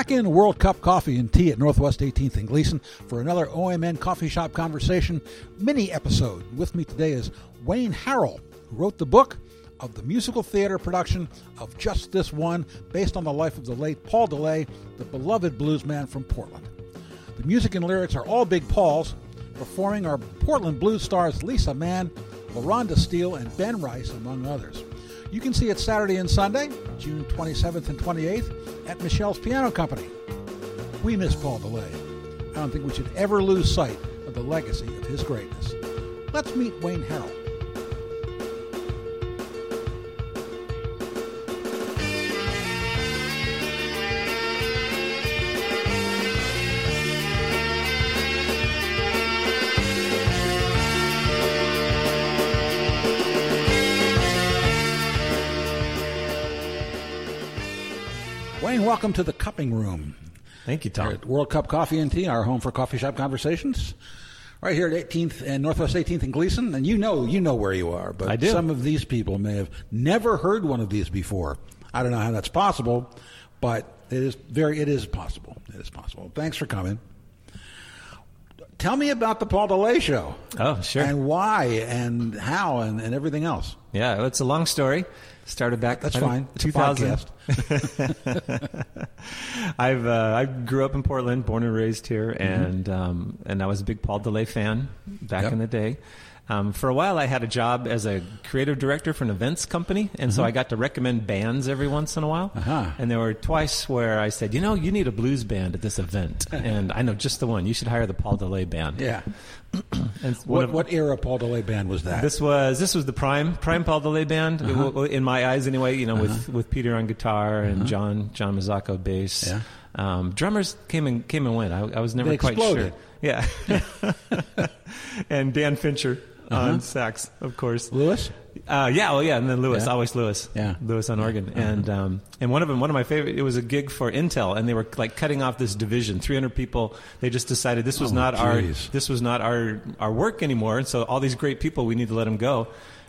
Back in World Cup Coffee and Tea at Northwest 18th and Gleason for another OMN Coffee Shop Conversation mini episode. With me today is Wayne Harrell, who wrote the book of the musical theater production of Just This One, based on the life of the late Paul DeLay, the beloved bluesman from Portland. The music and lyrics are all Big Paul's. Performing are Portland blues stars Lisa Mann, LaRonda Steele, and Ben Rice, among others. You can see it Saturday and Sunday, June 27th and 28th, at Michelle's Piano Company. We miss Paul DeLay. I don't think we should ever lose sight of the legacy of his greatness. Let's meet Wayne Harrell. Welcome to the Cupping Room. Thank you, Tom. World Cup Coffee and Tea, our home for coffee shop conversations. Right here at 18th and uh, Northwest 18th and Gleason, and you know you know where you are, but some of these people may have never heard one of these before. I don't know how that's possible, but it is very it is possible. It is possible. Thanks for coming. Tell me about the Paul DeLay show. Oh, sure. And why and how and, and everything else. Yeah, well, it's a long story. Started back. That's fine. a 2000. I've uh, I grew up in Portland, born and raised here, and um, and I was a big Paul DeLay fan back Yep. in the day. Um, for a while, I had a job as a creative director for an events company, and so I got to recommend bands every once in a while. Uh-huh. And there were twice where I said, you know, you need a blues band at this event, and I know just the one. You should hire the Paul DeLay band. Yeah. And What, of- what era Paul DeLay band was that? This was this was the prime prime Paul DeLay band Uh-huh. in my eyes anyway. You know, with with Peter on guitar and John John Mazzacco bass. Yeah. Um, drummers came and came and went. I, I was never They quite exploded. sure. Yeah. and Dan Fincher Uh-huh. on sax, of course. Louis? Uh, yeah, well, yeah, and then Louis, Yeah. always Louis, Yeah. Louis on organ, and um, and one of them, one of my favorite. It was a gig for Intel, and they were like cutting off this division, 300 people. They just decided this was Oh, not our this was not our our work anymore, and so all these great people, we need to let them go.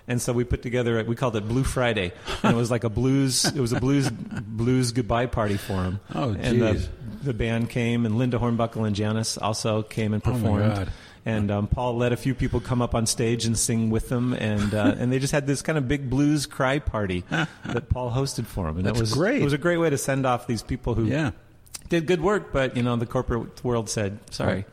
And so we put together, we called it Blue Friday, and it was like a blues, it was a blues blues goodbye party for him. Oh, and the, the band came, and Linda Hornbuckle and Janice also came and Oh, my performed. God. And um, Paul let a few people come up on stage and sing with them, and uh, and they just had this kind of big blues cry party that Paul hosted for them, and That's it was great. It was a great way to send off these people who Yeah. did good work, but you know the corporate world said sorry.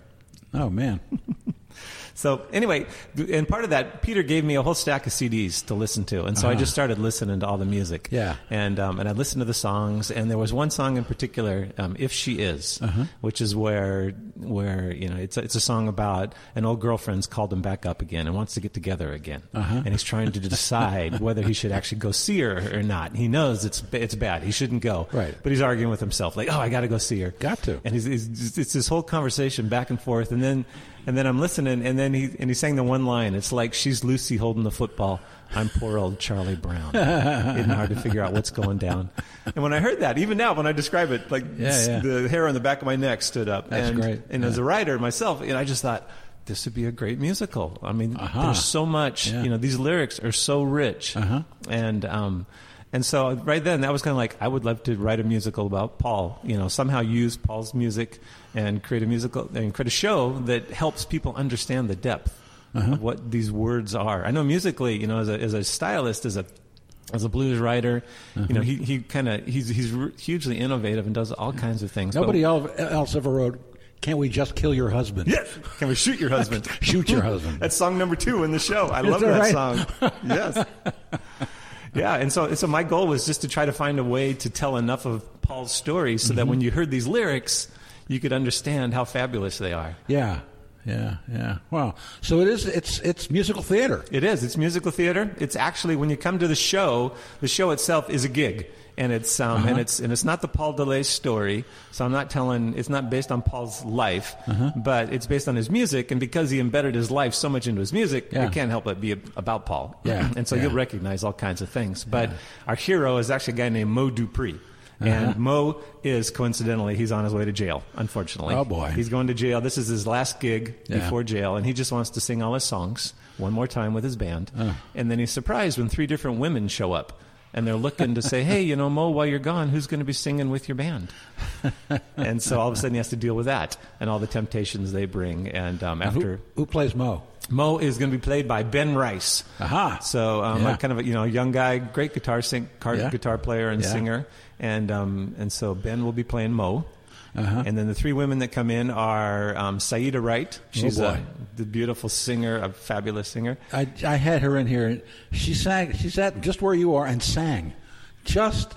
Oh, man. So anyway, and part of that, Peter gave me a whole stack of CDs to listen to, and so I just started listening to all the music. Yeah. and um, and I listened to the songs, and there was one song in particular, um, "If She Is," which is where where you know it's a, it's a song about an old girlfriend's called him back up again and wants to get together again, and he's trying to decide whether he should actually go see her or not. He knows it's it's bad; he shouldn't go. Right. but he's arguing with himself, like, "Oh, I got to go see her." Got to. and he's, he's, it's this whole conversation back and forth, and then and then I'm listening, and then he and he sang the one line. It's like she's Lucy holding the football. I'm poor old Charlie Brown. It's hard to figure out what's going down. And when I heard that, even now when I describe it, like Yeah, yeah. the hair on the back of my neck stood up. That's and, great. And as a writer myself, and I just thought. This would be a great musical. I mean, Uh-huh. there's so much. Yeah. You know, these lyrics are so rich, Uh-huh. and um, and so right then that was kind of like I would love to write a musical about Paul. You know, somehow use Paul's music and create a musical and create a show that helps people understand the depth Uh-huh. of what these words are. I know musically, you know, as a as a stylist, as a as a blues writer, Uh-huh. you know, he he kind of he's he's hugely innovative and does all kinds of things. Nobody el- else ever wrote, Can't we just kill your husband? Yes. Can we shoot your husband? Shoot your husband. That's song number two in the show. I love that that right? song. Yes. Yeah, and so so my goal was just to try to find a way to tell enough of Paul's story so that Mm-hmm. when you heard these lyrics, you could understand how fabulous they are. Yeah. Yeah, yeah. Wow. So it is. It's it's musical theater. It is. It's musical theater. It's actually when you come to the show, the show itself is a gig, and it's um, Uh-huh. and it's and it's not the Paul DeLay story. So I'm not telling. It's not based on Paul's life, Uh-huh. but it's based on his music. And because he embedded his life so much into his music, Yeah. it can't help but be about Paul. Yeah. and so Yeah. you'll recognize all kinds of things. But our hero is actually a guy named Mo Dupree. Uh-huh. And Mo is coincidentally he's on his way to jail. Unfortunately, Oh, boy. he's going to jail. This is his last gig Yeah. before jail, and he just wants to sing all his songs one more time with his band. Oh. And then he's surprised when three different women show up and they're looking to say, "Hey, you know, Mo, while you're gone, who's going to be singing with your band?" and so all of a sudden he has to deal with that and all the temptations they bring. And um, after Who, who plays Mo? Mo is going to be played by Ben Rice. Aha. So um, Yeah. kind of a, you know young guy, great guitar sing, car, Yeah. guitar player and Yeah. singer, and um, and so Ben will be playing Mo. Uh-huh. And then the three women that come in are um, Saeeda Wright. She's Oh, a, the beautiful singer, a fabulous singer. I, I had her in here. She sang. She sat just where you are and sang, just,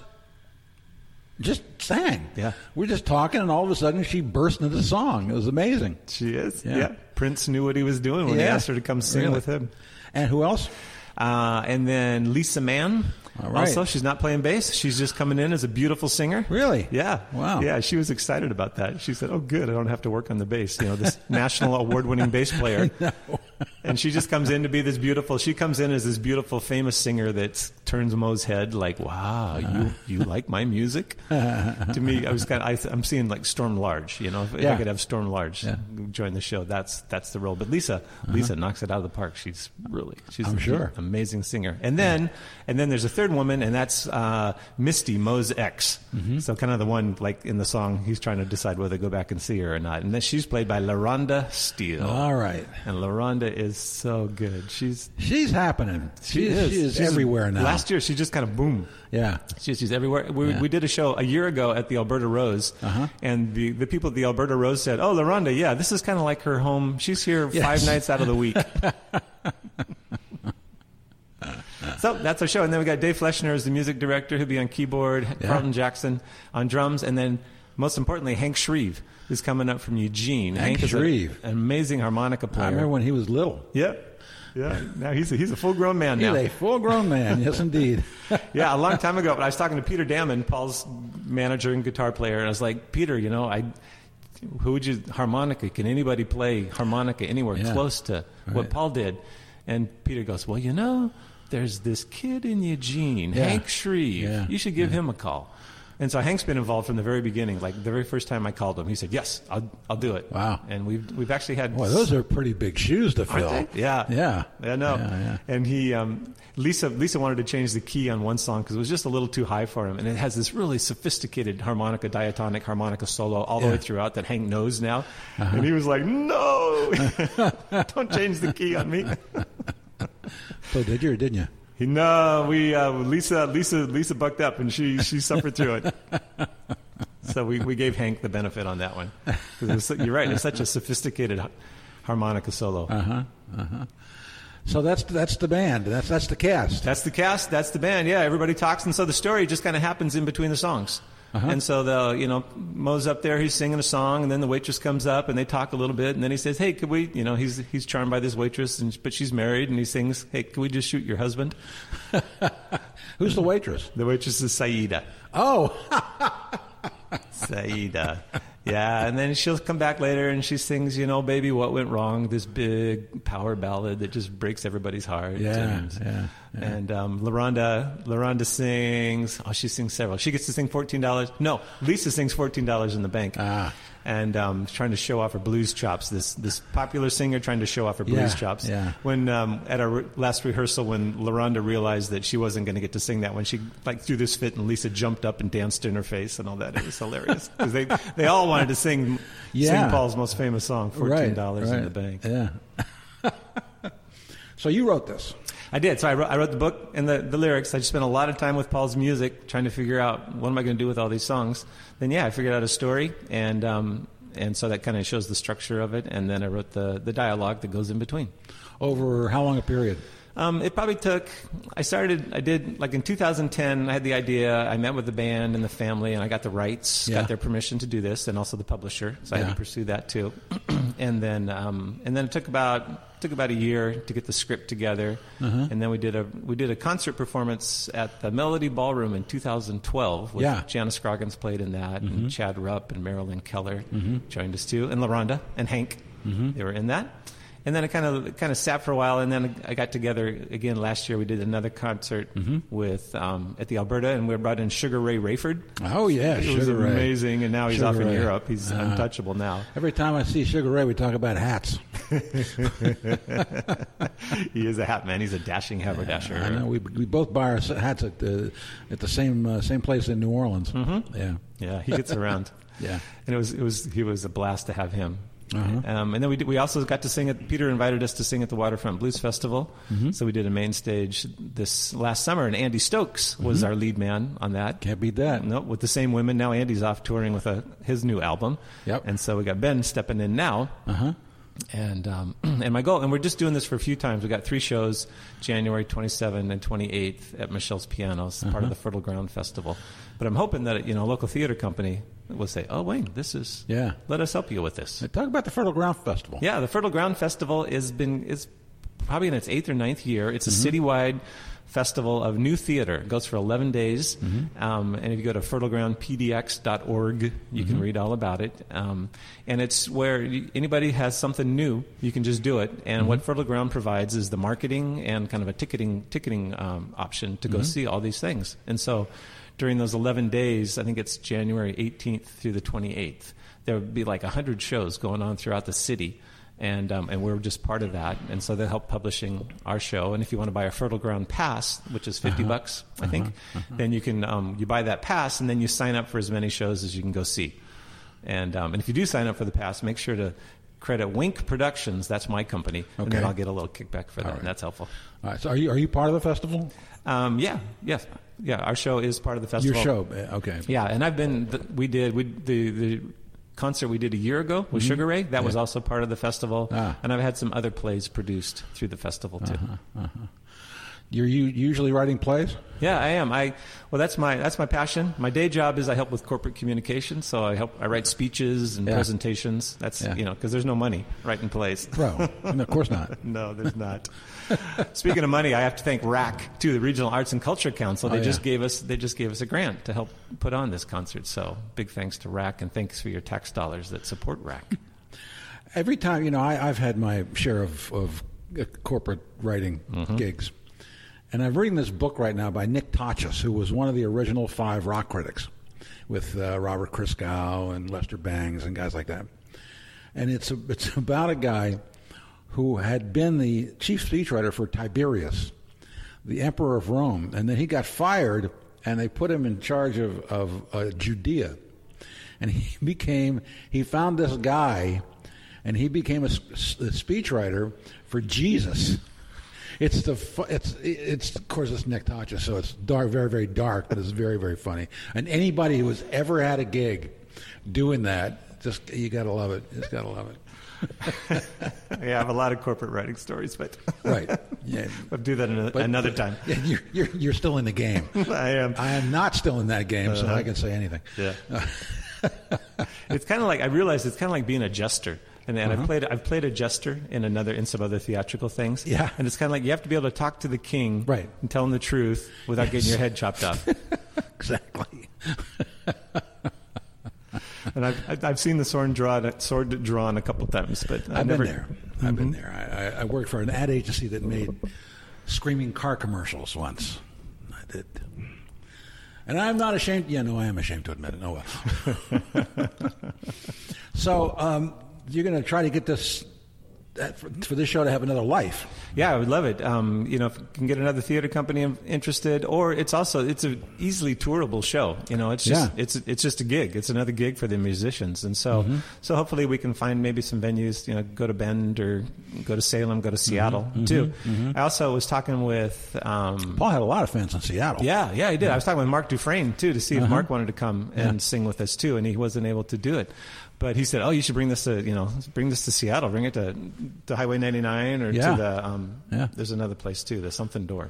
just sang. Yeah. we're just talking, and all of a sudden she burst into song. It was amazing. She is. Yeah. Yeah. Prince knew what he was doing when he asked her to come sing Really. with him. And who else? Uh, and then Lisa Mann. All right. Also, she's not playing bass. She's just coming in as a beautiful singer. Really? Yeah. Wow. Yeah, she was excited about that. She said, "Oh, good. I don't have to work on the bass. You know, this national award-winning bass player." And she just comes in to be this beautiful. She comes in as this beautiful, famous singer that turns Mo's head like, "Wow, you you like my music?" to me, I was kind of, I, I'm seeing like Storm Large. You know, if, Yeah. I could have Storm Large Yeah. Uh-huh. join the show, that's that's the role. But Lisa, Lisa knocks it out of the park. She's really, she's I'm sure. amazing singer. And then, and then there's a third woman, and that's uh, Misty Mo's ex. Mm-hmm. So kind of the one like in the song, he's trying to decide whether to go back and see her or not. And then she's played by LaRonda Steele. All right. And LaRonda is so good. She's She's happening. She, is. She is She's- everywhere now. Last year, she just kind of boom. yeah. She's, she's everywhere. We, Yeah. we did a show a year ago at the Alberta Rose, Uh-huh. and the, the people at the Alberta Rose said, "Oh, LaRonda, yeah, this is kind of like her home. She's here Yes. five nights out of the week." so that's our show, and then we got Dave Fleschner as the music director, who'll be on keyboard, Carlton Jackson on drums, and then most importantly, Hank Shreve is coming up from Eugene. Hank a- Shreve. an amazing harmonica player. I remember when he was little. Yep. Yeah. Now he's a, he's a full grown man He's now. a full-grown man. yes, indeed. yeah, a long time ago. But I was talking to Peter Dammann, Paul's manager and guitar player, and I was like, Peter, you know, I, who would you harmonica? Can anybody play harmonica anywhere Yeah. close to what Paul did? And Peter goes, well, you know, there's this kid in Eugene, Yeah. Hank Shreve. Yeah. You should give him a call. And so Hank's been involved from the very beginning. Like the very first time I called him, he said, "Yes, I'll, I'll do it." Wow. And we've we've actually had Boy, those are pretty big shoes to fill. Yeah. Yeah. I know. Yeah, yeah. And he, um, Lisa, Lisa wanted to change the key on one song because it was just a little too high for him, and it has this really sophisticated harmonica, diatonic harmonica solo all the Yeah. way throughout that Hank knows now, and he was like, "No, don't change the key on me." So did you or didn't you? No, we uh, Lisa, Lisa, Lisa bucked up, and she she suffered through it. So we, we gave Hank the benefit on that one. was, you're right; it's such a sophisticated harmonica solo. Uh huh. Uh huh. So that's that's the band. That's that's the cast. That's the cast. That's the band. Yeah, everybody talks, and so the story just kind of happens in between the songs. Uh-huh. And so the you know Mo's up there, he's singing a song, and then the waitress comes up, and they talk a little bit, and then he says, "Hey, could we?" You know, he's he's charmed by this waitress, and but she's married, and he sings, "Hey, could we just shoot your husband?" Who's the waitress? The waitress is Saeeda. Oh, Saeeda. Yeah, and then she'll come back later and she sings, you know, baby, what went wrong? This big power ballad that just breaks everybody's heart. Yeah, and, yeah, yeah. And um, LaRonda, LaRonda sings. Oh, she sings several. She gets to sing fourteen dollars. No, Lisa sings fourteen dollars in the bank. Ah. And um, trying to show off her blues chops. This this popular singer trying to show off her blues Yeah, chops. yeah. When um, at our re- last rehearsal, when LaRonda realized that she wasn't going to get to sing that one, she like threw this fit, and Lisa jumped up and danced in her face and all that. It was hilarious because they they all wanted to sing Yeah. sing Paul's most famous song, fourteen right, dollars right. in the bank. Yeah. so you wrote this. I did. So I wrote, I wrote the book and the, the lyrics. I just spent a lot of time with Paul's music, trying to figure out what am I going to do with all these songs. Then yeah, I figured out a story, and um, and so that kind of shows the structure of it. And then I wrote the the dialogue that goes in between. Over how long a period? Um, it probably took. I started. I did like in 2010. I had the idea. I met with the band and the family, and I got the rights, Yeah. got their permission to do this, and also the publisher. So I had to pursue that too. and then, um, and then it took about took about a year to get the script together, Uh-huh. and then we did a we did a concert performance at the Melody Ballroom in 2012. With Yeah. Mm-hmm. Janice Scroggins played in that, and Chad Rupp and Marilyn Keller joined us too, and LaRonda and Hank. Mm-hmm. They were in that. And then it kind of kind of sat for a while, and then I got together again last year. We did another concert Mm-hmm. with um, at the Alberta, and we brought in Sugar Ray Rayford. Oh yeah, It Sugar was Ray. amazing, and now he's Sugar off in Ray. Europe. He's Uh-huh. untouchable now. Every time I see Sugar Ray, we talk about hats. he is a hat man. He's a dashing haberdasher. I know we we both buy our hats at the at the same uh, same place in New Orleans. Mm-hmm. Yeah, Yeah, he gets around. Yeah. and it was it was he was a blast to have him. Uh-huh. Um, and then we did, we also got to sing at Peter invited us to sing at the Waterfront Blues Festival. Mm-hmm. So we did a main stage this last summer, and Andy Stokes was Mm-hmm. our lead man on that. can't beat that. No, with the same women. Now Andy's off touring with a, his new album. Yep. And so we got Ben stepping in now. Uh huh. And um, and my goal, and we're just doing this for a few times. We got three shows, January 27th and 28th at Michelle's Pianos, part Uh-huh. of the Fertile Ground Festival. But I'm hoping that you know a local theater company will say, "Oh, Wayne, this is Yeah. Let us help you with this." Talk about the Fertile Ground Festival. Yeah, the Fertile Ground Festival is been is probably in its eighth or ninth year. It's a Mm-hmm. citywide festival of new theater. It goes for 11 days. Mm-hmm. Um, and if you go to fertilegroundpdx.org, you Mm-hmm. can read all about it. Um, and it's where you, anybody has something new, you can just do it. And Mm-hmm. what Fertile Ground provides is the marketing and kind of a ticketing ticketing um, option to go Mm-hmm. see all these things. And so during those 11 days, I think it's January 18th through the 28th, there would be like 100 shows going on throughout the city. And, um, and we're just part of that. And so they help publishing our show. And if you want to buy a Fertile Ground pass, which is 50 bucks, I think, then you can, um, you buy that pass and then you sign up for as many shows as you can go see. And, um, and if you do sign up for the pass, make sure to credit Wink Productions. That's my company. And then I'll get a little kickback for that. right. And that's helpful. All right. So are you are you part of the festival? Um, yeah, yes, yeah. Our show is part of the festival. Your show. eh, Okay. Yeah, and I've been. We did we the the concert we did a year ago with Sugar Ray. That was also part of the festival, Mm-hmm. Ah. Uh-huh. and I've had some other plays produced through the festival too. You're you usually writing plays? Yeah, I am. I well, that's my that's my passion. My day job is I help with corporate communication, so I help I write speeches and Yeah. presentations. That's Yeah. you know because there's no money writing plays. Bro, no, of course not. No, there's not. Speaking of money, I have to thank RAC too, the Regional Arts and Culture Council. They Oh, just gave us they just gave us a grant to help put on this concert. So big thanks to RAC and thanks for your tax dollars that support RAC. Every time, you know, I, I've had my share of, of uh, corporate writing Mm-hmm. gigs. And I'm reading this book right now by Nick Tosches, who was one of the original five rock critics with uh, Robert Christgau and Lester Bangs and guys like that. And it's, a, it's about a guy who had been the chief speechwriter for Tiberius, the emperor of Rome. And then he got fired, and they put him in charge of, of uh, Judea and he became he found this guy and he became a speechwriter for jesus it's the fu- it's it's of course it's Nick so it's dark very very dark but it's very very funny and anybody who has ever had a gig doing that just you gotta love it just gotta love it yeah, I have a lot of corporate writing stories, but right yeah I'll do that another, But- another time. yeah, you're, you're you're still in the game I am. I am not still in that game so Uh-huh. I can say anything Yeah. it's kind of like I realized it's kind of like being a jester. And, and I've played I've played a jester in another in some other theatrical things. Yeah. And it's kind of like you have to be able to talk to the king Right. and tell him the truth without getting your head chopped off. exactly and I've I've- seen the sword drawn sword drawn a couple times, but I've, I've never, been there. I've been there. I, I, I worked for an ad agency that made screaming car commercials once. I did. And I'm not ashamed. Yeah, no, I am ashamed to admit it. No, well. so um, you're going to try to get this that for, for this show to have another life. Yeah, I would love it. Um, you know, if you can get another theater company interested, or it's also it's an easily tourable show. You know, it's just Yeah. it's it's just a gig. It's another gig for the musicians, and so Mm-hmm. so hopefully we can find maybe some venues. You know, go to Bend or go to Salem, go to Seattle Mm-hmm. too. I also was talking with. Um, Paul had a lot of fans in Seattle. yeah, yeah, he did. I was talking with Mark Dufresne too to see Uh-huh. if Mark wanted to come and sing with us too, and he wasn't able to do it. But he said, "Oh, you should bring this to you know bring this to Seattle, bring it to to Highway 99 or Yeah. to the um, Yeah. there's another place too, the something door.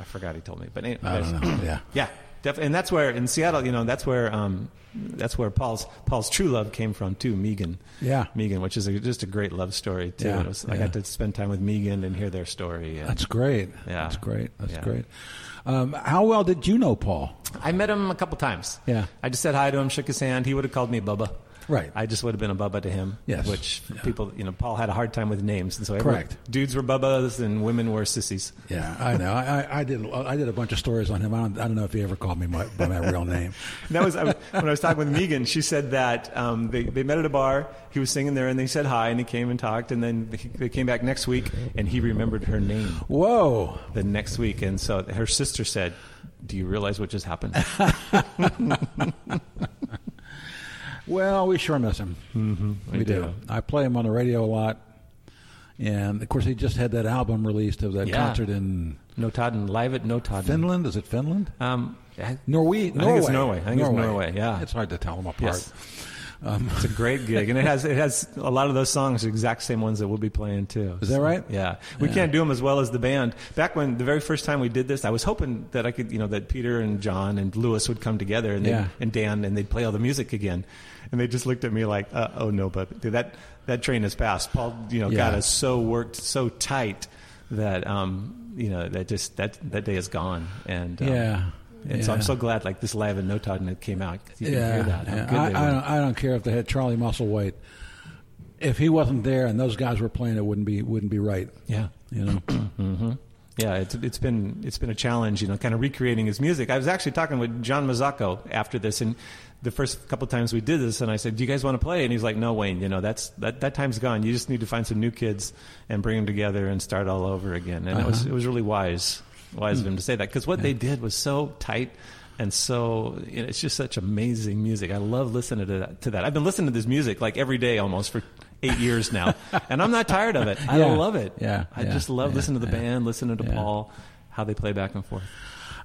I forgot he told me, but anyway, I don't know. Yeah. yeah, definitely. And that's where in Seattle, you know, that's where um, that's where Paul's Paul's true love came from too, Megan. Yeah. Megan, which is a, just a great love story too. Yeah, was, I got to spend time with Megan and hear their story. and- That's great. Yeah. That's great. That's Yeah. great. Um, how well did you know Paul? I met him a couple times. Yeah. I just said hi to him, shook his hand. He would have called me Bubba. Right. I just would have been a Bubba to him. Yes. Which Yeah. people, you know, Paul had a hard time with names, and so everyone- Correct. dudes were Bubbas and women were sissies. Yeah, I know. I, I, did. I did a bunch of stories on him. I don't, I don't know if he ever called me my, by my real name. That was I when I was talking with Megan. She said that um, they they met at a bar. He was singing there, and they said hi, and he came and talked, and then he- they came back next week, and he remembered her name Whoa! the next week, and so her sister said, "Do you realize what just happened?" Well, we sure miss him. Mm-hmm, we, we do. do. I play him on the radio a lot, and of course, he just had that album released of that Yeah. concert in Notodden live at Notodden. Finland. Is it Finland? Um, I- Norway. I think it's Norway. I think it's Norway, yeah. it's hard to tell them apart. Yes. It's a great gig, and it has it has a lot of those songs, the exact same ones that we'll be playing too. Is that right? Yeah, we Yeah. can't do them as well as the band. Back when the very first time we did this, I was hoping that I could, you know, that Peter and John and Louis would come together, and Yeah. and Dan, and they'd play all the music again, and they just looked at me like, uh, "Oh no, but that that train has passed." Paul, you know, got Yeah. us so worked so tight that um, you know that just that that day is gone, and um, Yeah. And so I'm so glad, like this live in Notodden, it came out. You can yeah, hear that. Yeah. I, I, don't, I don't care if they had Charlie Musselwhite. If he wasn't there and those guys were playing, it wouldn't be wouldn't be right. Yeah. You know. hmm Yeah, it's it's been it's been a challenge, you know, kind of recreating his music. I was actually talking with John Mazzacco after this, and the first couple times we did this, and I said, "Do you guys want to play?" And he's like, "No, Wayne, you know, that's that that time's gone. You just need to find some new kids and bring them together and start all over again." And it was it was really wise wise of him to say that because what they did was so tight. And so you know, it's just such amazing music. I love listening to that, to that. I've been listening to this music like every day almost for eight years now, and I'm not tired of it. I Yeah. love it. Yeah, I yeah, just love yeah, listening to the yeah. band, listening to Yeah. Paul, how they play back and forth.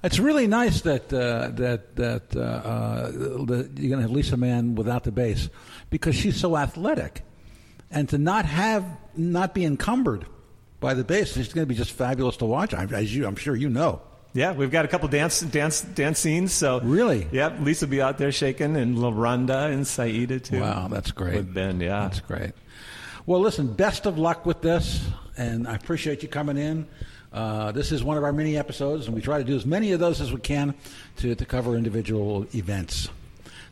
It's really nice that uh, that that uh, uh, that you're going to have Lisa Mann without the bass because she's so athletic, and to not have not be encumbered by the bass It's going to be just fabulous to watch. I- As you, I'm sure you know. Yeah, we've got a couple dance dance dance scenes. So Really? yeah, Lisa will be out there shaking, and LaRonda and Saeeda too. Wow, that's great. With Ben, yeah. That's great. Well, listen, best of luck with this, and I appreciate you coming in. Uh, this is one of our mini episodes, and we try to do as many of those as we can to, to cover individual events.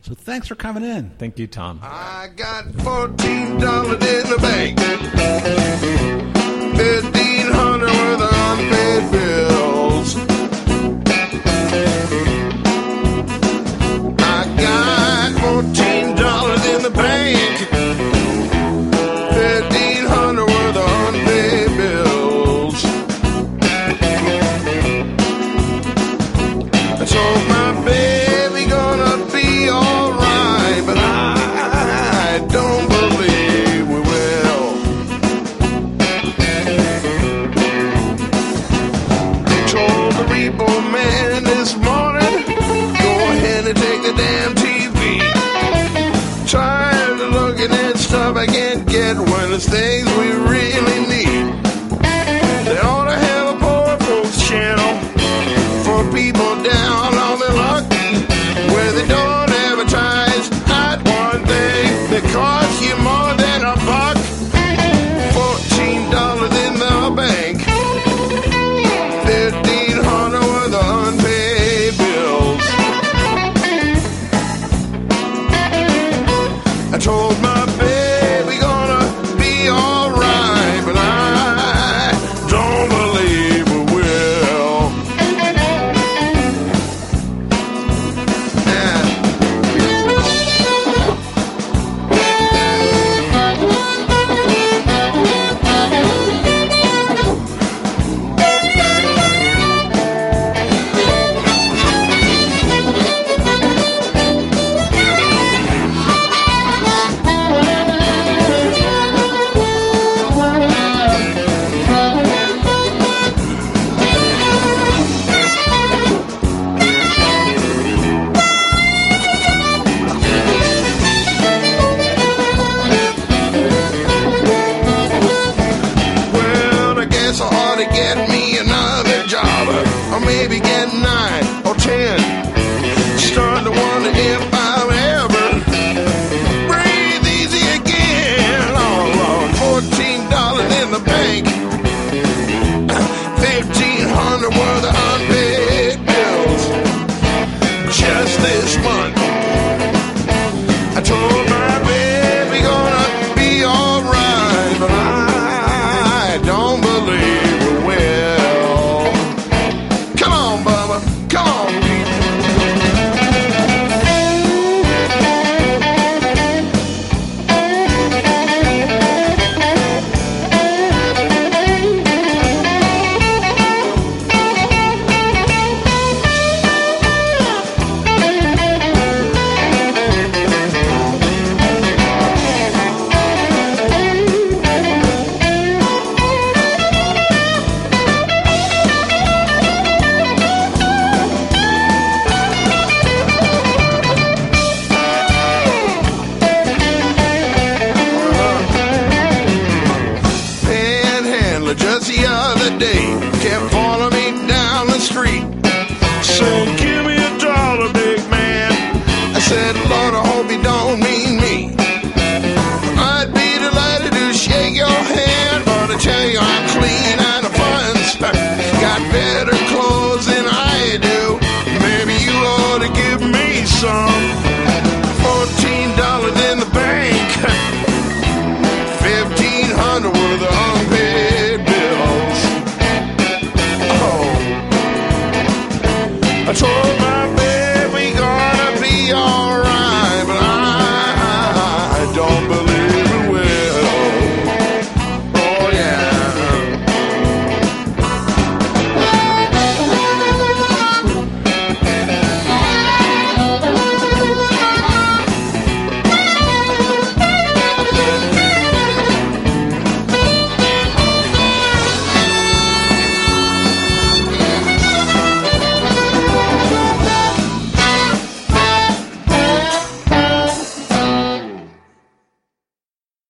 So thanks for coming in. Thank you, Tom. I got fourteen dollars in the bank. Fifteen hundred worth of unpaid bills. I got fourteen